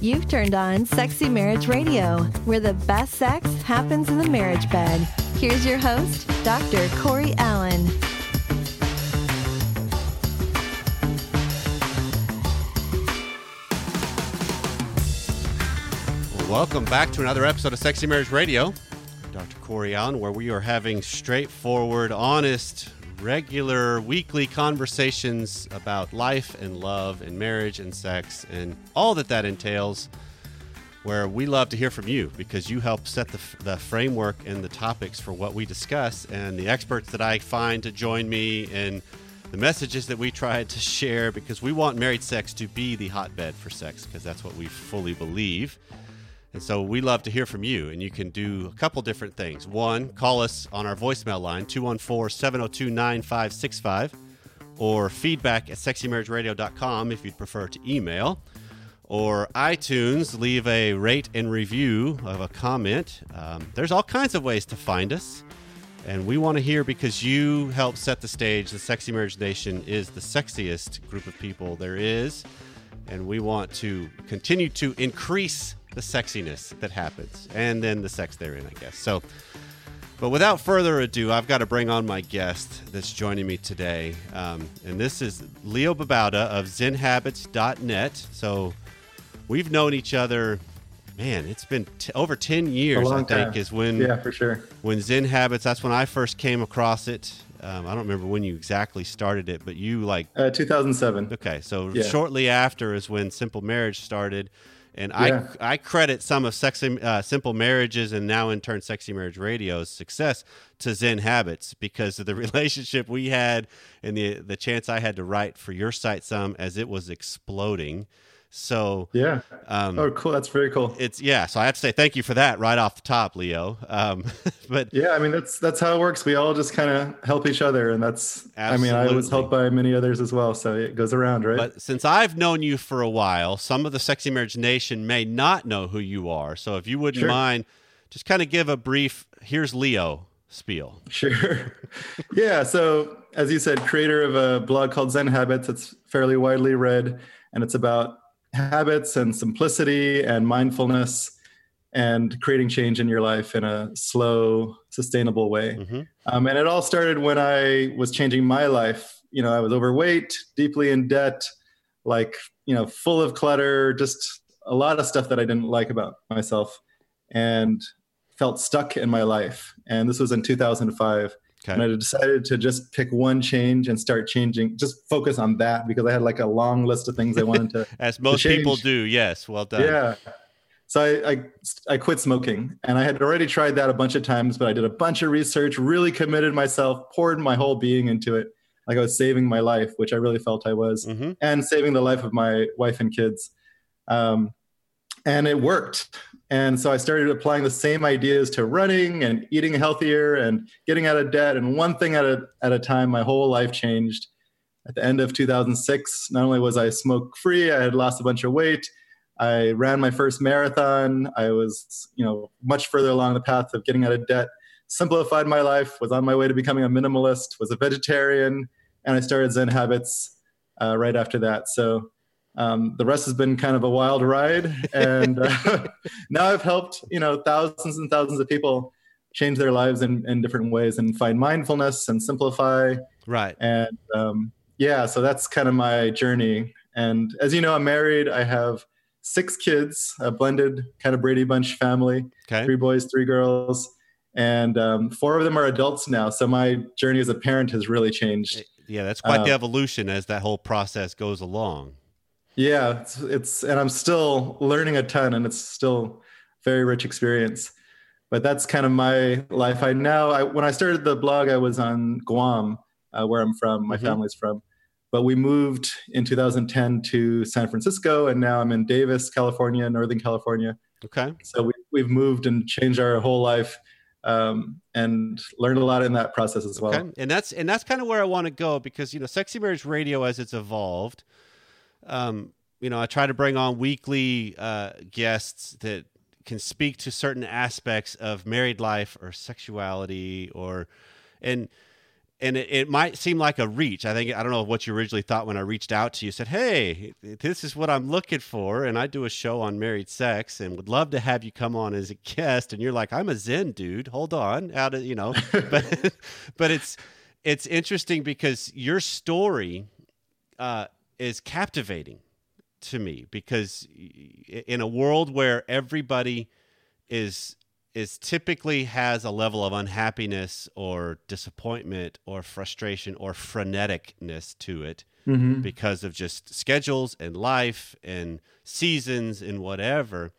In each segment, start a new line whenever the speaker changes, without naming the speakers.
You've turned on Sexy Marriage Radio, where the best sex happens in the marriage bed. Here's your host, Dr. Corey Allen.
Welcome back to another episode of Sexy Marriage Radio. Dr. Corey Allen, where we are having straightforward, honest, regular weekly conversations about life and love and marriage and sex and all that that entails. Where we love to hear from you because you help set the, the framework and the topics for what we discuss, and the experts that I find to join me, and the messages that we try to share because we want married sex to be the hotbed for sex because that's what we fully believe. And so we love to hear from you, and you can do a couple different things. One, call us on our voicemail line, 214 702 9565, or feedback at sexymarriageradio.com if you'd prefer to email, or iTunes, leave a rate and review of a comment. Um, there's all kinds of ways to find us, and we want to hear because you help set the stage. The Sexy Marriage Nation is the sexiest group of people there is, and we want to continue to increase the sexiness that happens and then the sex therein, I guess. So, but without further ado, I've got to bring on my guest that's joining me today. Um, and this is Leo Babauta of ZenHabits.net. So we've known each other, man, it's been t- over 10 years, I think,
time.
is when,
yeah, for sure.
when Zen Habits, that's when I first came across it. Um, I don't remember when you exactly started it, but you like,
Uh, 2007.
okay, so
Yeah.
shortly after is when Simple Marriage started. And
Yeah.
I, I credit some of sexy, uh, Simple Marriages and now in turn Sexy Marriage Radio's success to Zen Habits because of the relationship we had and the, the chance I had to write for your site some as it was exploding. So
Yeah.
um,
Oh, cool. That's very cool.
it's, yeah, so I have to say thank you for that right off the top, Leo. Um, but
Yeah, I mean that's that's how it works. We all just kind of help each other, and that's. I mean, I was helped by many others as well, so it goes around, right?
But since I've known you for a while, some of the Sexy Marriage Nation may not know who you are. So if you wouldn't
Sure.
mind, just kind of give a brief, here's Leo spiel.
Sure. yeah. So, as you said, creator of a blog called Zen Habits. It's fairly widely read, and it's about habits and simplicity and mindfulness and creating change in your life in a slow, sustainable way.
Mhm.
Um, and it all started when I was changing my life. You know, I was overweight, deeply in debt, like, you know, full of clutter, just a lot of stuff that I didn't like about myself. And felt stuck in my life. And this was in 2005. And I decided to just pick one change and start changing, just focus on that because I had like a long list of things I wanted to.
As most
change.
people do. Yes. Well done.
yeah. So I, I, I quit smoking and I had already tried that a bunch of times, but I did a bunch of research, really committed myself, poured my whole being into it. Like I was saving my life, which I really felt I was,
hmm
and saving the life of my wife and kids. Um, and it worked. And so I started applying the same ideas to running and eating healthier and getting out of debt. And one thing at a, at a time, my whole life changed. At the end of 2006, not only was I smoke free, I had lost a bunch of weight. I ran my first marathon. I was, you know, much further along the path of getting out of debt. Simplified my life. Was on my way to becoming a minimalist. Was a vegetarian, and I started Zen Habits uh, right after that. So um, the rest has been kind of a wild ride, and uh, now I've helped you know thousands and thousands of people change their lives in, in different ways and find mindfulness and simplify.
Right.
And um, yeah, so that's kind of my journey. And as you know, I'm married. I have six kids, a blended kind of Brady Bunch family
Okay.
three boys, three girls. And um, four of them are adults now. So my journey as a parent has really changed.
Yeah, that's quite the
Uh,
evolution as that whole process goes along.
Yeah, it's, it's and I'm still learning a ton, and it's still very rich experience. But that's kind of my life. I now, I, when I started the blog, I was on Guam, uh, where I'm from. My
Mhm.
family's from. But we moved in 2010 to San Francisco, and now I'm in Davis, California, Northern California.
Okay.
So we, we've moved and changed our whole life, um, and learned a lot in that process as well.
Okay. And that's and that's kind of where I want to go because you know, Sexy Marriage Radio as it's evolved, um, you know, I try to bring on weekly uh, guests that can speak to certain aspects of married life or sexuality or and and it, it, might seem like a reach. I think I don't know what you originally thought when I reached out to you. Said, "Hey, this is what I'm looking for," and I do a show on married sex, and would love to have you come on as a guest. And you're like, "I'm a Zen dude. Hold on, how to you know?" but but it's it's interesting because your story uh, is captivating to me because in a world where everybody is is typically has a level of unhappiness or disappointment or frustration or freneticness to it mm-hmm. because of just schedules and life and seasons and whatever.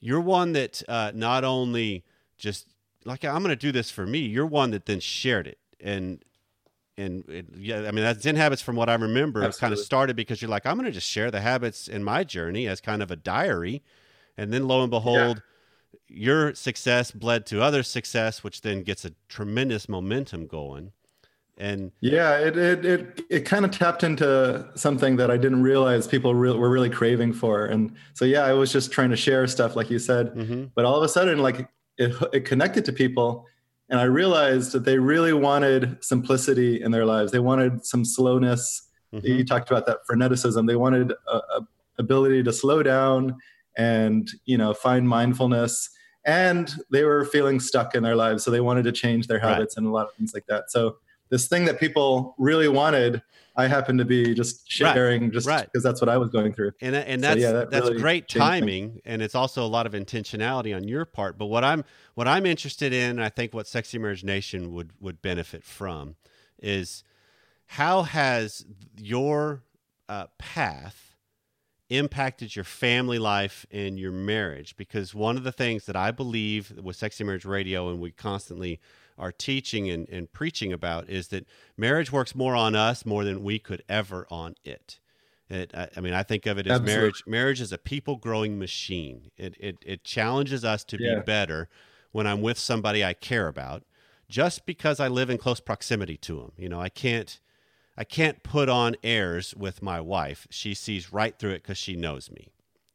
You're one that uh, not only just like I'm going to do this for me. You're one that then shared it and and it, yeah, I mean that Zen habits from what I remember It kind of started because you're like I'm going to just share the habits in my journey as kind of a diary, and then lo and behold. Yeah your success bled to other success, which then gets a tremendous momentum going. And
yeah, it it it, it kind of tapped into something that I didn't realize people re- were really craving for. And so yeah, I was just trying to share stuff like you said, mm-hmm. but all of a sudden, like it it connected to people, and I realized that they really wanted simplicity in their lives. They wanted some slowness. Mm-hmm. You talked about that freneticism. They wanted a, a ability to slow down and you know find mindfulness and they were feeling stuck in their lives so they wanted to change their habits right. and a lot of things like that so this thing that people really wanted i happened to be just sharing right. just right. because that's what i was going through
and, and that's so, yeah, that that's really great timing and it's also a lot of intentionality on your part but what i'm what i'm interested in i think what sexy marriage nation would would benefit from is how has your uh, path impacted your family life and your marriage because one of the things that i believe with sexy marriage radio and we constantly are teaching and, and preaching about is that marriage works more on us more than we could ever on it it, I, I mean, I think of it as Absolutely. marriage. Marriage is a people growing machine. It, it, it challenges us to yeah. be better when I'm with somebody I care about, just because I live in close proximity to them. You know, I can't, I can't put on airs with my wife. She sees right through it because she knows me.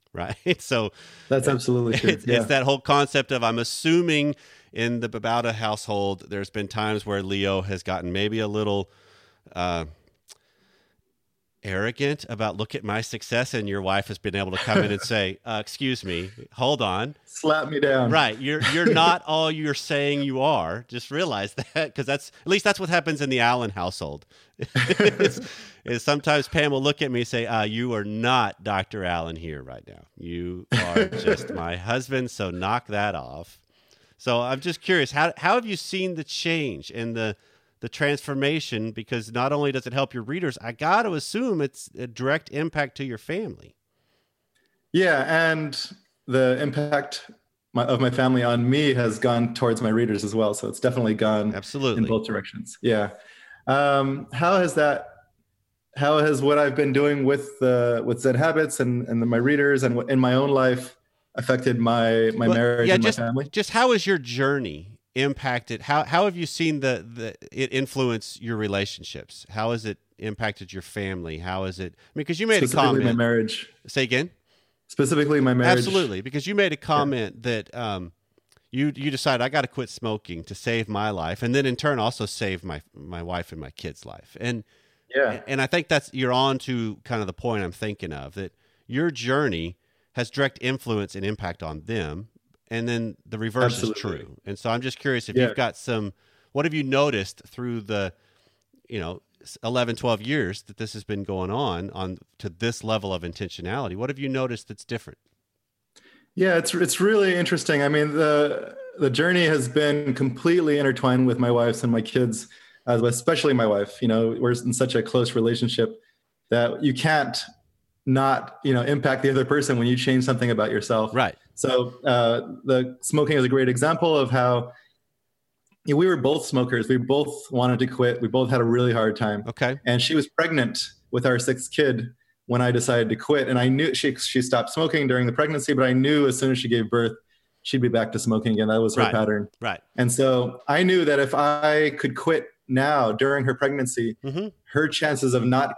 Right. So
that's absolutely true.
It's, yeah. it's, that whole concept of I'm assuming in the Babauta household, there's been times where Leo has gotten maybe a little uh, arrogant about look at my success and your wife has been able to come in and say uh, excuse me hold on.
Slap me down.
Right you're you're not all you're saying you are. Just realize that because that's at least that's what happens in the allen household. Is, sometimes pam will look at me and say uh, you are not dr allen here right now. You are just my husband so knock that off. So i'm just curious how, how have you seen the change in the the transformation because not only does it help your readers, I got to assume it's a direct impact to your family.
Yeah, and the impact my, of my family on me has gone towards my readers as well. So it's definitely gone
absolutely
in both directions. Yeah. Um, how has that? How has what I've been doing with the with Zen habits and and my readers and in my own life affected my my well, marriage
yeah,
and
just,
my family?
Just how is your journey impacted how how have you seen the the it influence your relationships? How has it impacted your family? How is it i mean because you made a comment
my marriage.
Say again?
Specifically my marriage.
Absolutely because you made a comment yeah. that um you you decided i got to quit smoking to save my life and then in turn also save my my wife and my kids life. And
yeah.
and i think that's you're on to kind of the point i'm thinking of that your journey has direct influence and impact on them and then the reverse Absolutely. is true. And so I'm just curious if yeah. you've got some what have you noticed through the you know 11 12 years that this has been going on on to this level of intentionality what have you noticed that's different
yeah it's it's really interesting i mean the the journey has been completely intertwined with my wife's and my kids uh, especially my wife you know we're in such a close relationship that you can't not you know impact the other person when you change something about yourself
right
so uh, the smoking is a great example of how you know, we were both smokers. We both wanted to quit. We both had a really hard time.
Okay.
And she was pregnant with our sixth kid when i decided to quit. And i knew she, she stopped smoking during the pregnancy but i knew as soon as she gave birth she'd be back to smoking again. That was her
right.
pattern.
Right.
And so i knew that if i could quit now during her pregnancy mm-hmm. her chances of not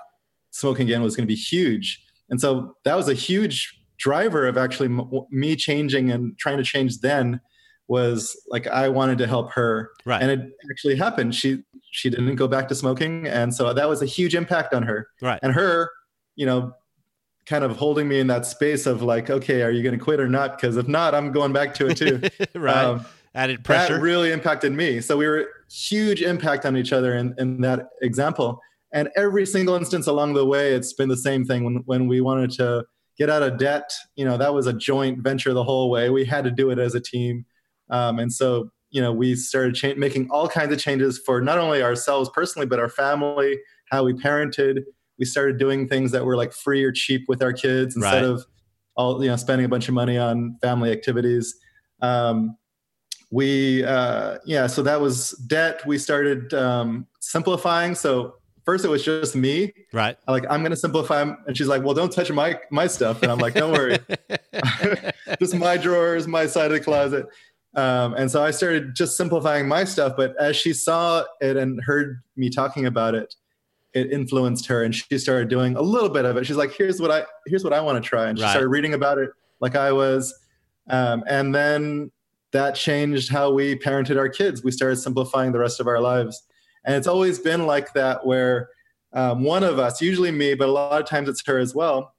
smoking again was going to be huge. And so that was a huge driver of actually m- me changing and trying to change then was like I wanted to help her,
Right.
and it actually happened. She she didn't go back to smoking, and so that was a huge impact on her.
Right.
And her, you know, kind of holding me in that space of like, okay, are you going to quit or not? Because if not, I'm going back to it too.
right.
Um,
Added pressure.
that really impacted me. So we were huge impact on each other in, in that example. And every single instance along the way, it's been the same thing. When when we wanted to get out of debt, you know, that was a joint venture the whole way. We had to do it as a team. Um, and so, you know, we started cha- making all kinds of changes for not only ourselves personally, but our family, how we parented. We started doing things that were like free or cheap with our kids instead
Right.
of all, you know, spending a bunch of money on family activities. Um, we uh, yeah so that was debt we started um, simplifying so first it was just me.
Right.
I'm like i'm to simplify and she's like well don't touch my my stuff. And i'm like don't worry. Just my drawers my side of the closet. Um, and so i started just simplifying my stuff but as she saw it and heard me talking about it it influenced her and she started doing a little bit of it. She's like here's what i here's what i want to try and she
Right.
started reading about it like i was. Um, and then that changed how we parented our kids. We started simplifying the rest of our lives and it's always been like that where um, one of us usually me but a lot of times it's her as well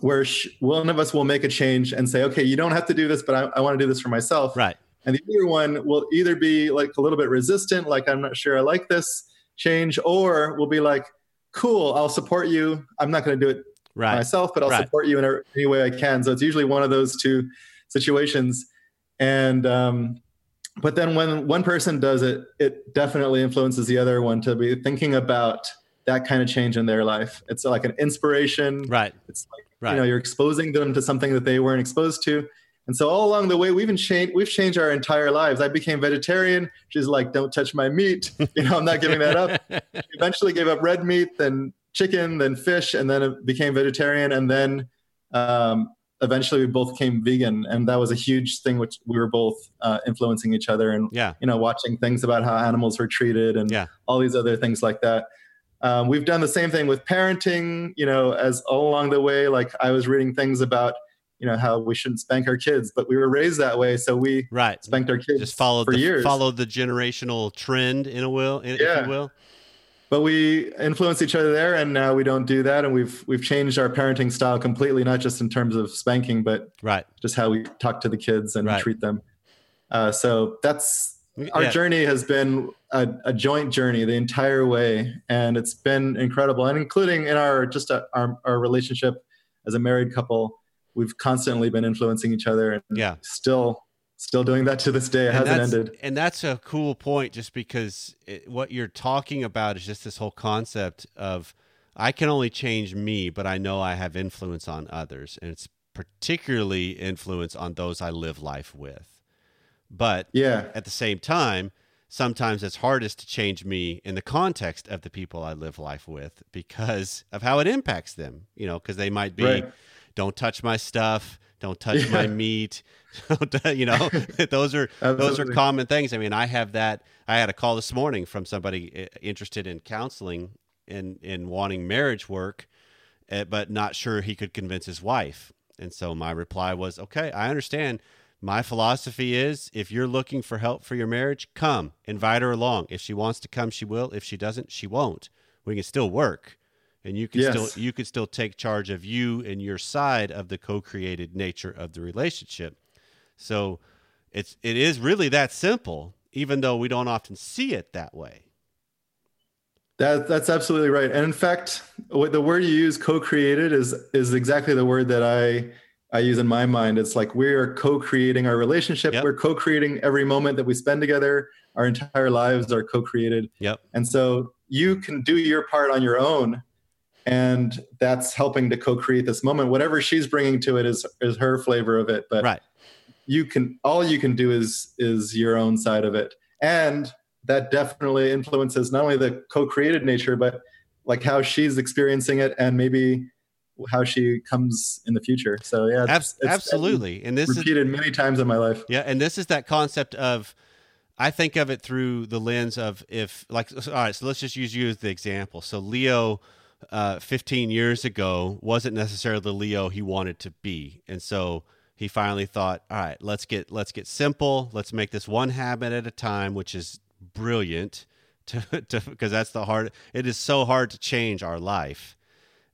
where sh- one of us will make a change and say okay you don't have to do this but i, I want to do this for myself
right.
and the other one will either be like a little bit resistant like i'm not sure i like this change or will be like cool i'll support you i'm not going to do it
Right.
myself but i'll
Right.
support you in any way i can so it's usually one of those two situations and um, but then when one person does it it definitely influences the other one to be thinking about that kind of change in their life. It's like an inspiration.
Right.
it's like
Right.
you know you're exposing them to something that they weren't exposed to. And so all along the way we've been changed we've changed our entire lives. I became vegetarian. She's like don't touch my meat. You know i'm not giving that up. Eventually gave up red meat then chicken then fish and then it became vegetarian. And then um, eventually we both came vegan and that was a huge thing which we were both uh, influencing each other and
yeah.
you know watching things about how animals were treated and
Yeah.
all these other things like that um, we've done the same thing with parenting you know as all along the way like i was reading things about you know how we shouldn't spank our kids but we were raised that way so we
Right.
spanked our kids
Just followed
for
the
years
followed the generational trend in a will, in, if
Yeah.
you will.
But we influence each other there and now we don't do that and we've we've changed our parenting style completely not just in terms of spanking but
Right.
just how we talk to the kids and
Right.
treat them uh, so that's our
Yeah.
journey has been a, a joint journey the entire way and it's been incredible and including in our just uh our, our relationship as a married couple we've constantly been influencing each other and
Yeah.
still still doing that to this day it
and
hasn't ended
And that's a cool point, just because it, what you're talking about is just this whole concept of I can only change me, but I know I have influence on others, and it's particularly influence on those I live life with. But
yeah
at the same time, sometimes it's hardest to change me in the context of the people I live life with because of how it impacts them. You know, because they might be,
Right.
don't touch my stuff, don't touch
Yeah.
my meat. you know, those are those are common things. I mean, I have that. I had a call this morning from somebody uh, interested in counseling and in wanting marriage work, uh, but not sure he could convince his wife. And so my reply was, "Okay, I understand." My philosophy is if you're looking for help for your marriage, come, invite her along. If she wants to come, she will. If she doesn't, she won't. We can still work. And you can
Yes.
still you could still take charge of you and your side of the co-created nature of the relationship. So it's it is really that simple, even though we don't often see it that way.
That that's absolutely right. And in fact, what the word you use, co-created, is is exactly the word that I I use in my mind. It's like we are co-creating our relationship.
Yep.
We're co-creating every moment that we spend together. Our entire lives are co-created.
Yep.
And so you can do your part on your own, and that's helping to co-create this moment. Whatever she's bringing to it is is her flavor of it. But
Right.
you can all you can do is is your own side of it and that definitely influences not only the co-created nature but like how she's experiencing it and maybe how she comes in the future so yeah it's-
Abs-
it's
absolutely. And this is
repeated many times in my life
Yeah, and this is that concept of I think of it through the lens of if like all right, so let's just use you as the example. So Leo uh 15 years ago wasn't necessarily the Leo he wanted to be. And so he finally thought, all right, let's get let's get simple. Let's make this one habit at a time, which is brilliant to because that's the hard it is so hard to change our life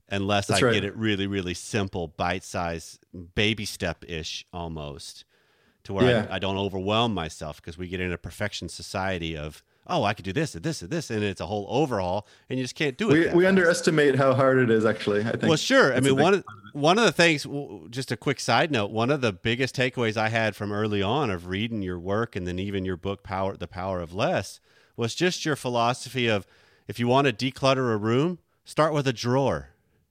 unless
That's
I
right.
get it really, really simple, bite size, baby step ish almost, to where
Yeah.
I, I don't overwhelm myself because we get in a perfection society of, oh, I could do this and this and this, and it's a whole overhaul, and you just can't do it.
We, we
fast.
underestimate how hard it is, actually. I think.
Well, sure. I
That's a
mean, one of one of the things, just a quick side note, one of the biggest takeaways I had from early on of reading your work and then even your book, Power, The Power of Less, was just your philosophy of if you want to declutter a room, start with a drawer.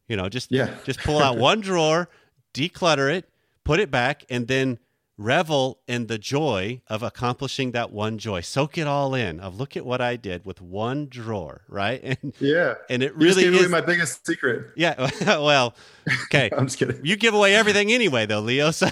You know, just
Yeah.
just pull out one drawer, declutter it, put it back, and then revel in the joy of accomplishing that one joy. Soak it all in. Of look at what I did with one drawer, right? And
yeah.
and it
You
really is.
my biggest secret.
yeah. Well, okay.
I'm just kidding.
You give away everything anyway, though, Leo. So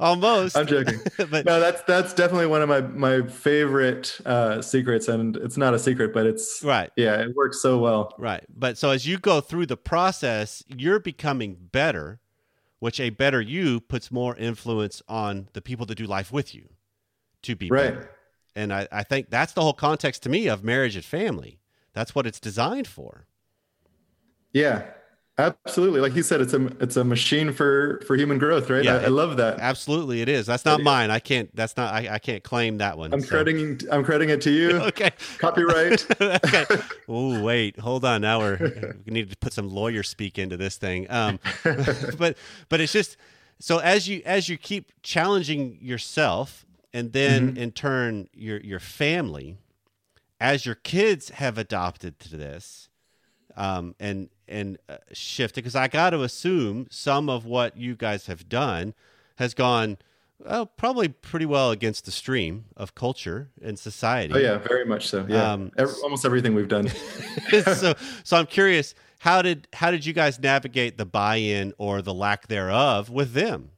almost.
I'm joking.
but
no, that's that's definitely one of my my favorite uh, secrets, and it's not a secret, but it's
right,
yeah, it works so well.
right. But so as you go through the process, you're becoming better, which a better you puts more influence on the people that do life with you to be
Right.
better. And I, I think that's the whole context to me of marriage and family. That's what it's designed for.
Yeah, absolutely. Like you said, it's a it's a machine for for human growth, right?
Yeah,
I, I love that.
Absolutely, it is. That's not
Yeah.
mine. I can't. That's not. I, I can't claim that one.
I'm
so.
crediting I'm crediting it to you.
Okay.
Copyright.
okay. Oh wait, hold on. Now we're we need to put some lawyer speak into this thing. Um, but but it's just so as you as you keep challenging yourself, and then in turn your your family, as your kids have adopted to this, um, and and uh, shifted because I got to assume some of what you guys have done has gone. Well, probably pretty well against the stream of culture and society.
Oh yeah, very much so. Yeah,
Um,
Ev- almost everything we've done.
so so I'm curious how did how did you guys navigate the buy-in or the lack thereof with them?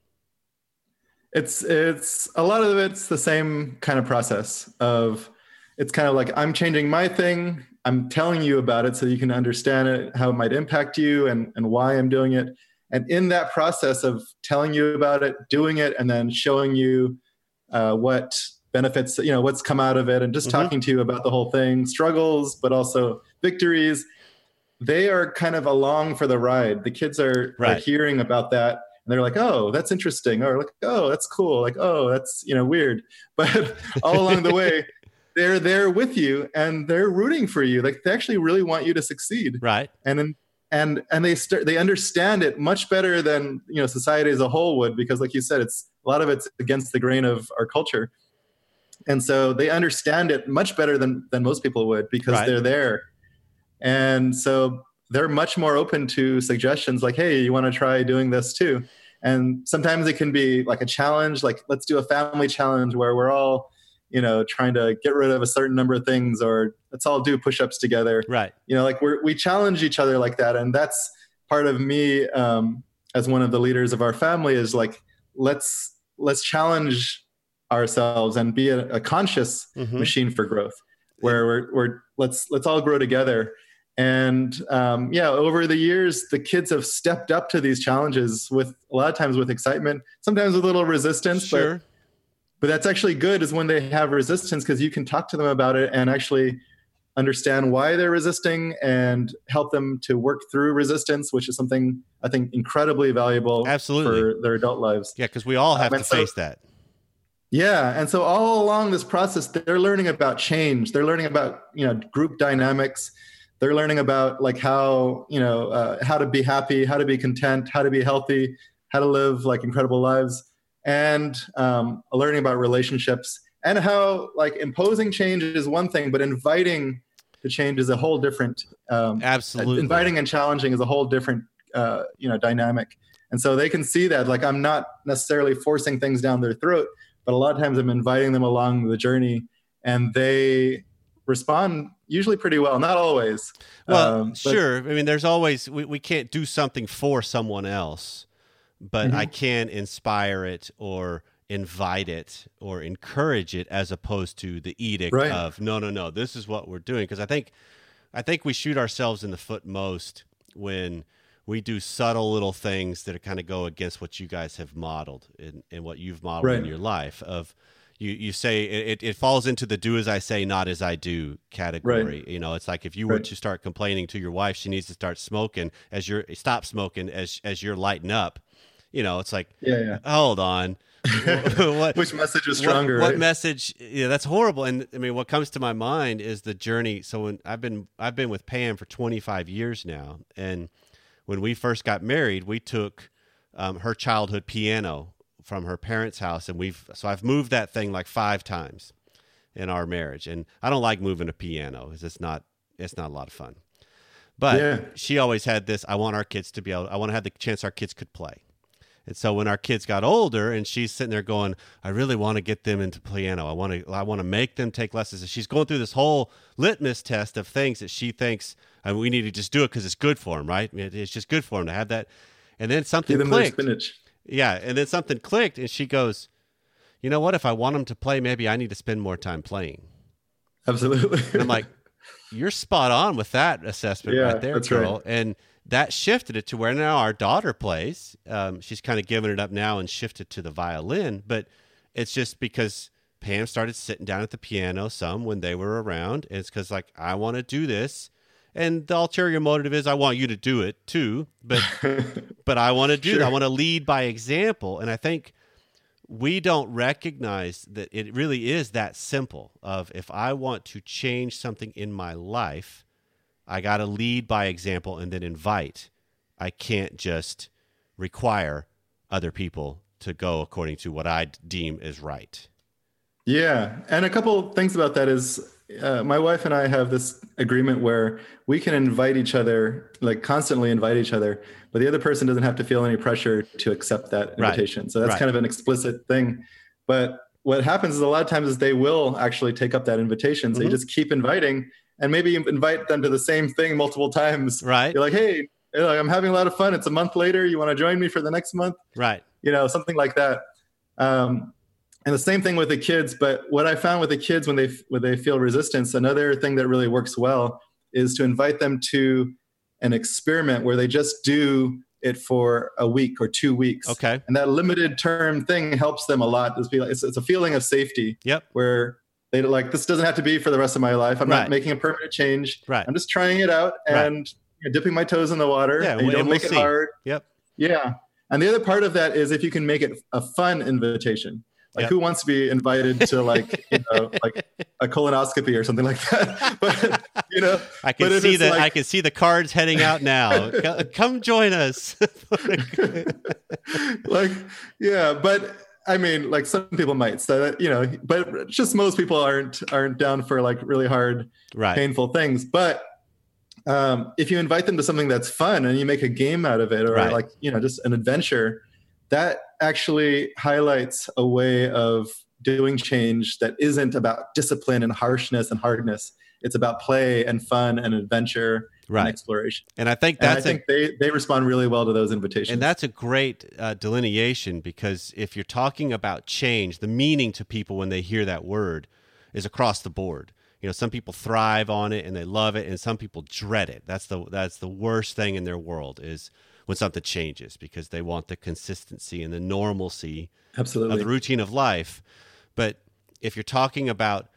It's it's a lot of it's the same kind of process of it's kind of like I'm changing my thing. I'm telling you about it so you can understand it, how it might impact you, and and why I'm doing it. And in that process of telling you about it, doing it, and then showing you uh, what benefits, you know, what's come out of it, and just
Mhm.
talking to you about the whole thing, struggles, but also victories. They are kind of along for the ride. The kids are, are hearing about that and they're like, "Oh, that's interesting," or like, "Oh, that's cool," like, "Oh, that's you know weird," but all along the way, they're there with you and they're rooting for you. Like they actually really want you to succeed,
Right.
and then and and they start they understand it much better than you know society as a whole would because, like you said, it's a lot of it's against the grain of our culture, and so they understand it much better than than most people would because
Right.
they're there, and so they're much more open to suggestions like, hey, you want to try doing this too. And sometimes it can be like a challenge, like let's do a family challenge where we're all, you know, trying to get rid of a certain number of things, or let's all do push-ups together.
Right.
You know, like we're, we challenge each other like that, and that's part of me um, as one of the leaders of our family is like let's let's challenge ourselves and be a, a conscious
Mhm.
machine for growth where we're, we're let's let's all grow together and um, yeah over the years the kids have stepped up to these challenges with a lot of times with excitement sometimes with a little resistance
Sure.
but that's actually good is when they have resistance because you can talk to them about it and actually understand why they're resisting and help them to work through resistance which is something i think incredibly valuable
Absolutely.
for their adult lives
Yeah, because we all have
Um,
to
so-
face that.
yeah, and so all along this process, they're learning about change. They're learning about you know group dynamics. They're learning about like how you know uh, how to be happy, how to be content, how to be healthy, how to live like incredible lives, and um, learning about relationships and how like imposing change is one thing, but inviting the change is a whole different. Um,
Absolutely.
inviting and challenging is a whole different uh, you know dynamic and so they can see that like i'm not necessarily forcing things down their throat but a lot of times i'm inviting them along the journey and they respond usually pretty well not always
Well,
Um,
sure. I mean, there's always we, we can't do something for someone else, but
Mm-hmm.
I can inspire it or invite it or encourage it as opposed to the edict
Right.
of no, no, no. This is what we're doing because I think I think we shoot ourselves in the foot most when we do subtle little things that kind of go against what you guys have modeled and, and what you've modeled right. in your life of you, you say it, it falls into the do as I say, not as I do category. Right. You know, it's like if you were right. to start complaining to your wife, she needs to start smoking as you're stop smoking as as you're lighting up. You know, it's like,
yeah, yeah.
hold on.
what, Which message is stronger?
What,
right?
message? Yeah, that's horrible. And I mean, what comes to my mind is the journey. So when I've been I've been with Pam for 25 years now, and when we first got married, we took um, her childhood piano from her parents' house, and we've so I've moved that thing like five times in our marriage, and I don't like moving a piano because it's not it's not a lot of fun. But yeah. she always had this. I want our kids to be able. I want to have the chance our kids could play. And so when our kids got older, and she's sitting there going, "I really want to get them into piano. I want to. I want to make them take lessons." And she's going through this whole litmus test of things that she thinks I mean, we need to just do it because it's good for them, right? It's just good for them to have that. And then something clicked. Yeah, and then something clicked, and she goes, "You know what? If I want them to play, maybe I need to spend more time playing."
Absolutely.
And I'm like, "You're spot on with that assessment yeah, right there, girl." Right. And that shifted it to where now our daughter plays. Um, she's kind of given it up now and shifted to the violin, but it's just because Pam started sitting down at the piano some when they were around. And it's because like I want to do this, and the ulterior motive is I want you to do it too, but but I want to do sure. that. I want to lead by example, and I think we don't recognize that it really is that simple. Of if I want to change something in my life, I got to lead by example and then invite. I can't just require other people to go according to what I deem is right.
Yeah, and a couple things about that is uh, my wife and I have this agreement where we can invite each other, like constantly invite each other, but the other person doesn't have to feel any pressure to accept that invitation. Right. So that's right. kind of an explicit thing. But what happens is a lot of times is they will actually take up that invitation. So mm-hmm. you just keep inviting and maybe invite them to the same thing multiple times.
Right.
You're like, hey, I'm having a lot of fun. It's a month later. You want to join me for the next month?
Right.
You know, something like that. Um, and the same thing with the kids but what i found with the kids when they when they feel resistance another thing that really works well is to invite them to an experiment where they just do it for a week or two weeks
okay
and that limited term thing helps them a lot it's, it's a feeling of safety
yep
where they like this doesn't have to be for the rest of my life i'm right. not making a permanent change
right
i'm just trying it out and right. you know, dipping my toes in the water
yeah, and you don't
make
we'll
it hard
yep
yeah and the other part of that is if you can make it a fun invitation like yep. who wants to be invited to like you know like a colonoscopy or something like that? but you know,
I can see the like, I can see the cards heading out now. Come join us.
like yeah, but I mean, like some people might say that, you know, but just most people aren't aren't down for like really hard,
right.
painful things. But um, if you invite them to something that's fun and you make a game out of it, or right. like you know, just an adventure, that actually highlights a way of doing change that isn't about discipline and harshness and hardness. It's about play and fun and adventure right. and exploration.
And I think that's
and I think a, they they respond really well to those invitations.
And that's a great uh, delineation because if you're talking about change, the meaning to people when they hear that word is across the board. You know, some people thrive on it and they love it, and some people dread it. That's the that's the worst thing in their world is when something changes because they want the consistency and the normalcy
Absolutely.
of the routine of life. But if you're talking about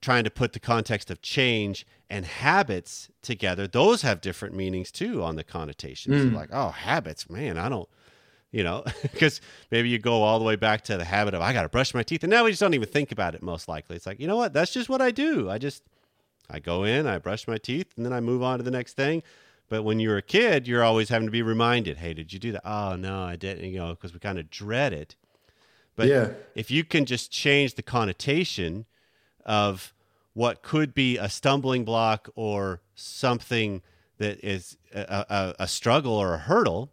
trying to put the context of change and habits together, those have different meanings too on the connotations. Mm. Like, oh, habits, man, I don't, you know, because maybe you go all the way back to the habit of I got to brush my teeth, and now we just don't even think about it. Most likely, it's like you know what, that's just what I do. I just I go in, I brush my teeth, and then I move on to the next thing. But when you're a kid, you're always having to be reminded, hey, did you do that? Oh, no, I didn't, you know, because we kind of dread it. But yeah. if you can just change the connotation of what could be a stumbling block or something that is a, a, a struggle or a hurdle,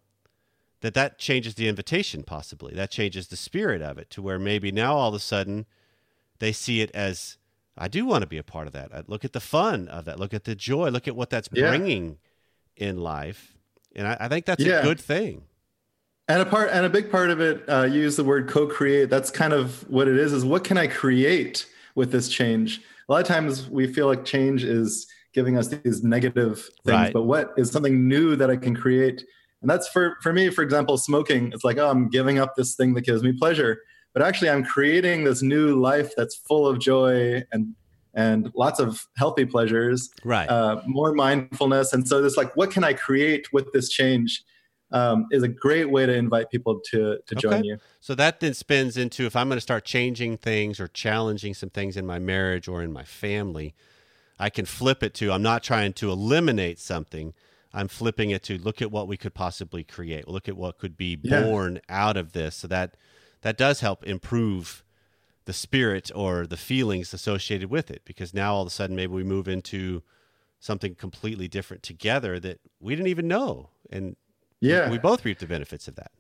that that changes the invitation possibly. That changes the spirit of it to where maybe now all of a sudden they see it as I do want to be a part of that. Look at the fun of that. Look at the joy. Look at what that's yeah. bringing in life, and I, I think that's yeah. a good thing.
And a part and a big part of it, uh, use the word co-create. That's kind of what it is. Is what can I create with this change? A lot of times we feel like change is giving us these negative things, right. but what is something new that I can create? And that's for for me, for example, smoking. It's like, oh, I'm giving up this thing that gives me pleasure, but actually, I'm creating this new life that's full of joy and and lots of healthy pleasures,
right?
Uh, more mindfulness, and so it's like, what can I create with this change? Um, is a great way to invite people to to join
okay.
you.
So that then spins into if I'm going to start changing things or challenging some things in my marriage or in my family, I can flip it to I'm not trying to eliminate something. I'm flipping it to look at what we could possibly create. Look at what could be
Yeah.
born out of this. So that that does help improve the spirit or the feelings associated with it because now all of a sudden maybe we move into something completely different together that we didn't even know and
Yeah,
we both reap the benefits of that.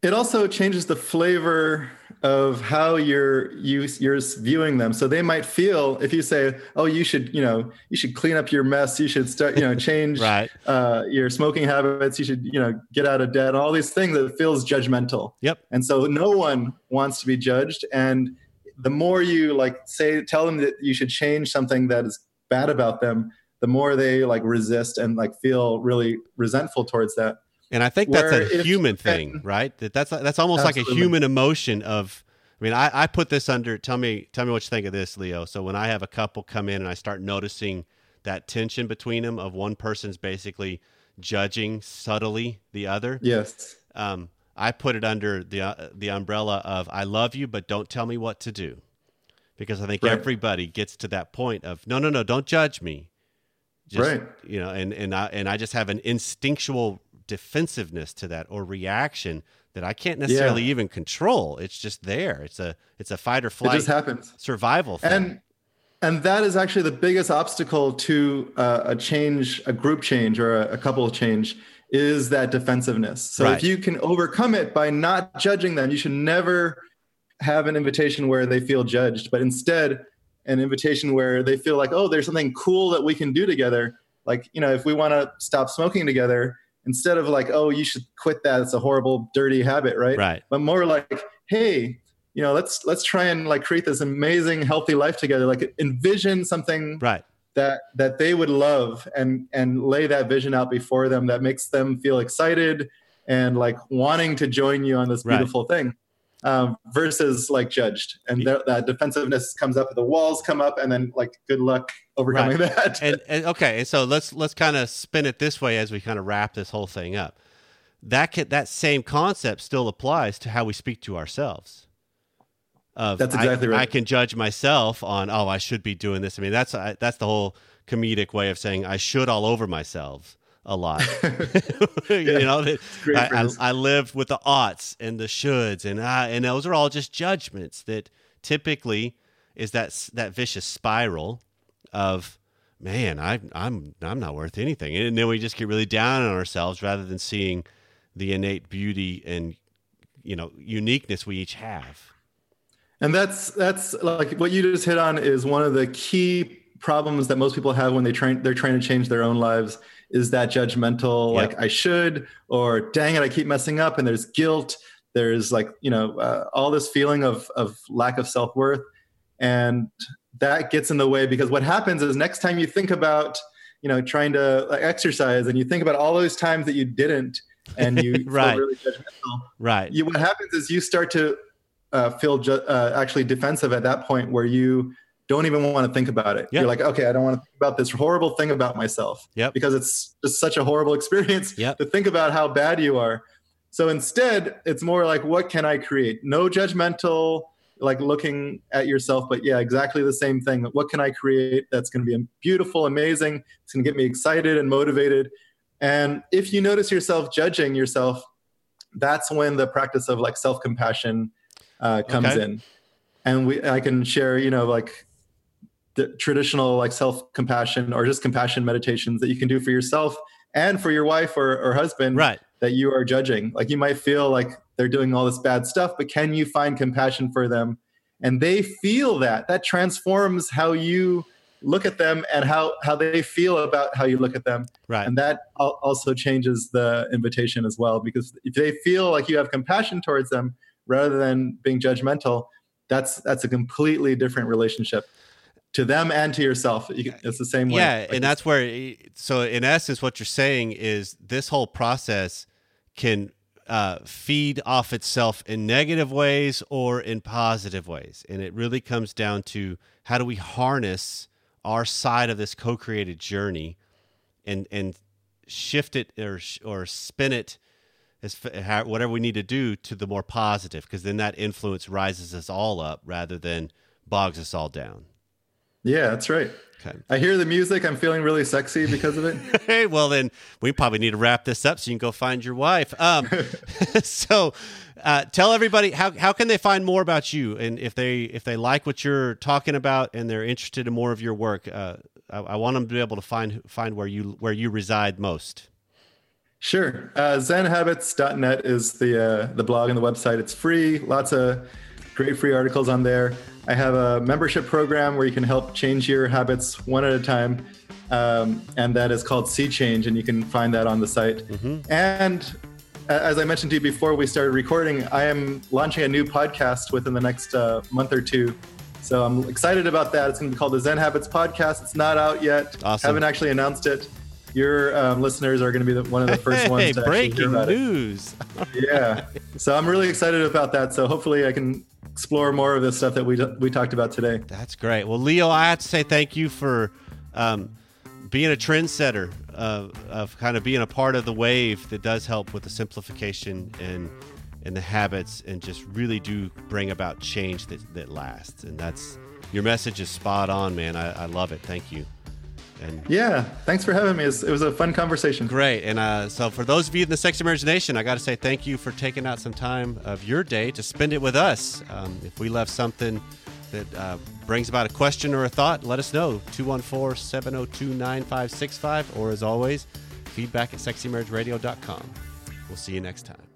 It also changes the flavor of how you're you, you're viewing them. So they might feel if you say, "Oh, you should, you know, you should clean up your mess. You should start, you know, change
Right.
uh, your smoking habits. You should, you know, get out of debt. All these things that feels judgmental.
Yep.
And so no one wants to be judged. And the more you like say, tell them that you should change something that is bad about them, the more they like resist and like feel really resentful towards that.
And I think that's a human thing, right? That that's that's almost like a human emotion of. I mean, I, I put this under. Tell me, tell me what you think of this, Leo. So when I have a couple come in and I start noticing that tension between them, of one person's basically judging subtly the other,
Yes.
um, I put it under the uh, the umbrella of I love you, but don't tell me what to do, because I think
Right.
everybody gets to that point of no, no, no, don't judge me, just,
Right.
You know, and and I and I just have an instinctual defensiveness to that or reaction that I can't necessarily
Yeah.
even control. It's just there. It's a it's a fight or flight.
It just happens.
survival thing.
and and that is actually the biggest obstacle to uh, a change a group change or a, a couple change is that defensiveness so
Right.
if you can overcome it by not judging them you should never have an invitation where they feel judged but instead an invitation where they feel like oh there's something cool that we can do together like you know if we want to stop smoking together instead of like oh you should quit that it's a horrible dirty habit right
right.
but more like hey you know let's let's try and like create this amazing healthy life together like envision something
Right.
that that they would love and and lay that vision out before them that makes them feel excited and like wanting to join you on this
Right.
beautiful thing um, versus like judged and that, that defensiveness comes up the walls come up and then like good luck overcoming that
and, and okay, and so let's let's kind of spin it this way as we kind of wrap this whole thing up. That can, that same concept still applies to how we speak to ourselves. Of,
That's
I-
exactly right.
I can judge myself on oh I should be doing this. I mean that's I, that's the whole comedic way of saying I should all over myself a lot. you know that I, I. I lived with the oughts and the shoulds and I, and those are all just judgments that typically is that that vicious spiral of man I I'm I'm not worth anything and then we just get really down on ourselves rather than seeing the innate beauty and you know uniqueness we each have.
And that's that's like what you just hit on is one of the key problems that most people have when they train they're trying to change their own lives is that judgmental
Yep.
like I should or dang it I keep messing up and there's guilt there's like you know uh, all this feeling of of lack of self-worth and that gets in the way because what happens is next time you think about you know trying to like, exercise and you think about all those times that you didn't and you
Right.
feel really judgmental
Right.
you, what happens is you start to uh, feel ju- uh, actually defensive at that point where you don't even want to think about it.
Yep.
You're like, okay, I don't want to think about this horrible thing about myself
Yep.
because it's just such a horrible experience
Yep.
to think about how bad you are. So instead, it's more like, what can I create? No judgmental, like looking at yourself, but yeah, exactly the same thing. What can I create that's going to be beautiful, amazing? It's going to get me excited and motivated. And if you notice yourself judging yourself, that's when the practice of like self compassion uh, comes
Okay.
in. And we, I can share, you know, like the traditional like self compassion or just compassion meditations that you can do for yourself and for your wife or, or husband
Right.
that you are judging. Like you might feel like they're doing all this bad stuff, but can you find compassion for them? And they feel that. That transforms how you look at them and how how they feel about how you look at them.
Right.
And that al- also changes the invitation as well because if they feel like you have compassion towards them rather than being judgmental, that's that's a completely different relationship to them and to yourself. It's the same way.
Yeah,
Like
and that's where. So in essence, what you're saying is this whole process can uh, feed off itself in negative ways or in positive ways. And it really comes down to how do we harness our side of this co-created journey and and shift it or or spin it as whatever we need to do to the more positive because then that influence rises us all up rather than bogs us all down.
Yeah, that's right. Okay. I hear the music. I'm feeling really sexy because of it.
hey, well then we probably need to wrap this up so you can go find your wife. Um, so uh, tell everybody how how can they find more about you and if they if they like what you're talking about and they're interested in more of your work. Uh, I, I, want them to be able to find find where you where you reside most.
Sure. Uh, ZenHabits.net is the uh, the blog and the website. It's free. Lots of great free articles on there. I have a membership program where you can help change your habits one at a time. Um, and that is called Sea Change, and you can find that on the site. Mm-hmm. And as I mentioned to you before we started recording, I am launching a new podcast within the next uh, month or two. So I'm excited about that. It's going to be called the Zen Habits Podcast. It's not out yet.
Awesome.
Haven't actually announced it. Your um, listeners are going to be the, one of the first
hey,
ones to
breaking
hear about
news.
it. yeah. So I'm really excited about that. So hopefully I can explore more of this stuff that we we talked about today.
That's great. Well, Leo, I have to say thank you for um, being a trendsetter of, of kind of being a part of the wave that does help with the simplification and and the habits and just really do bring about change that, that lasts. And that's your message is spot on, man. I, I love it. Thank you.
And yeah, thanks for having me. It was, it was a fun conversation.
Great. And uh, so, for those of you in the Sexy Marriage Nation, I got to say thank you for taking out some time of your day to spend it with us. Um, if we left something that uh, brings about a question or a thought, let us know. 214 702 9565. Or as always, feedback at sexymarriageradio.com. We'll see you next time.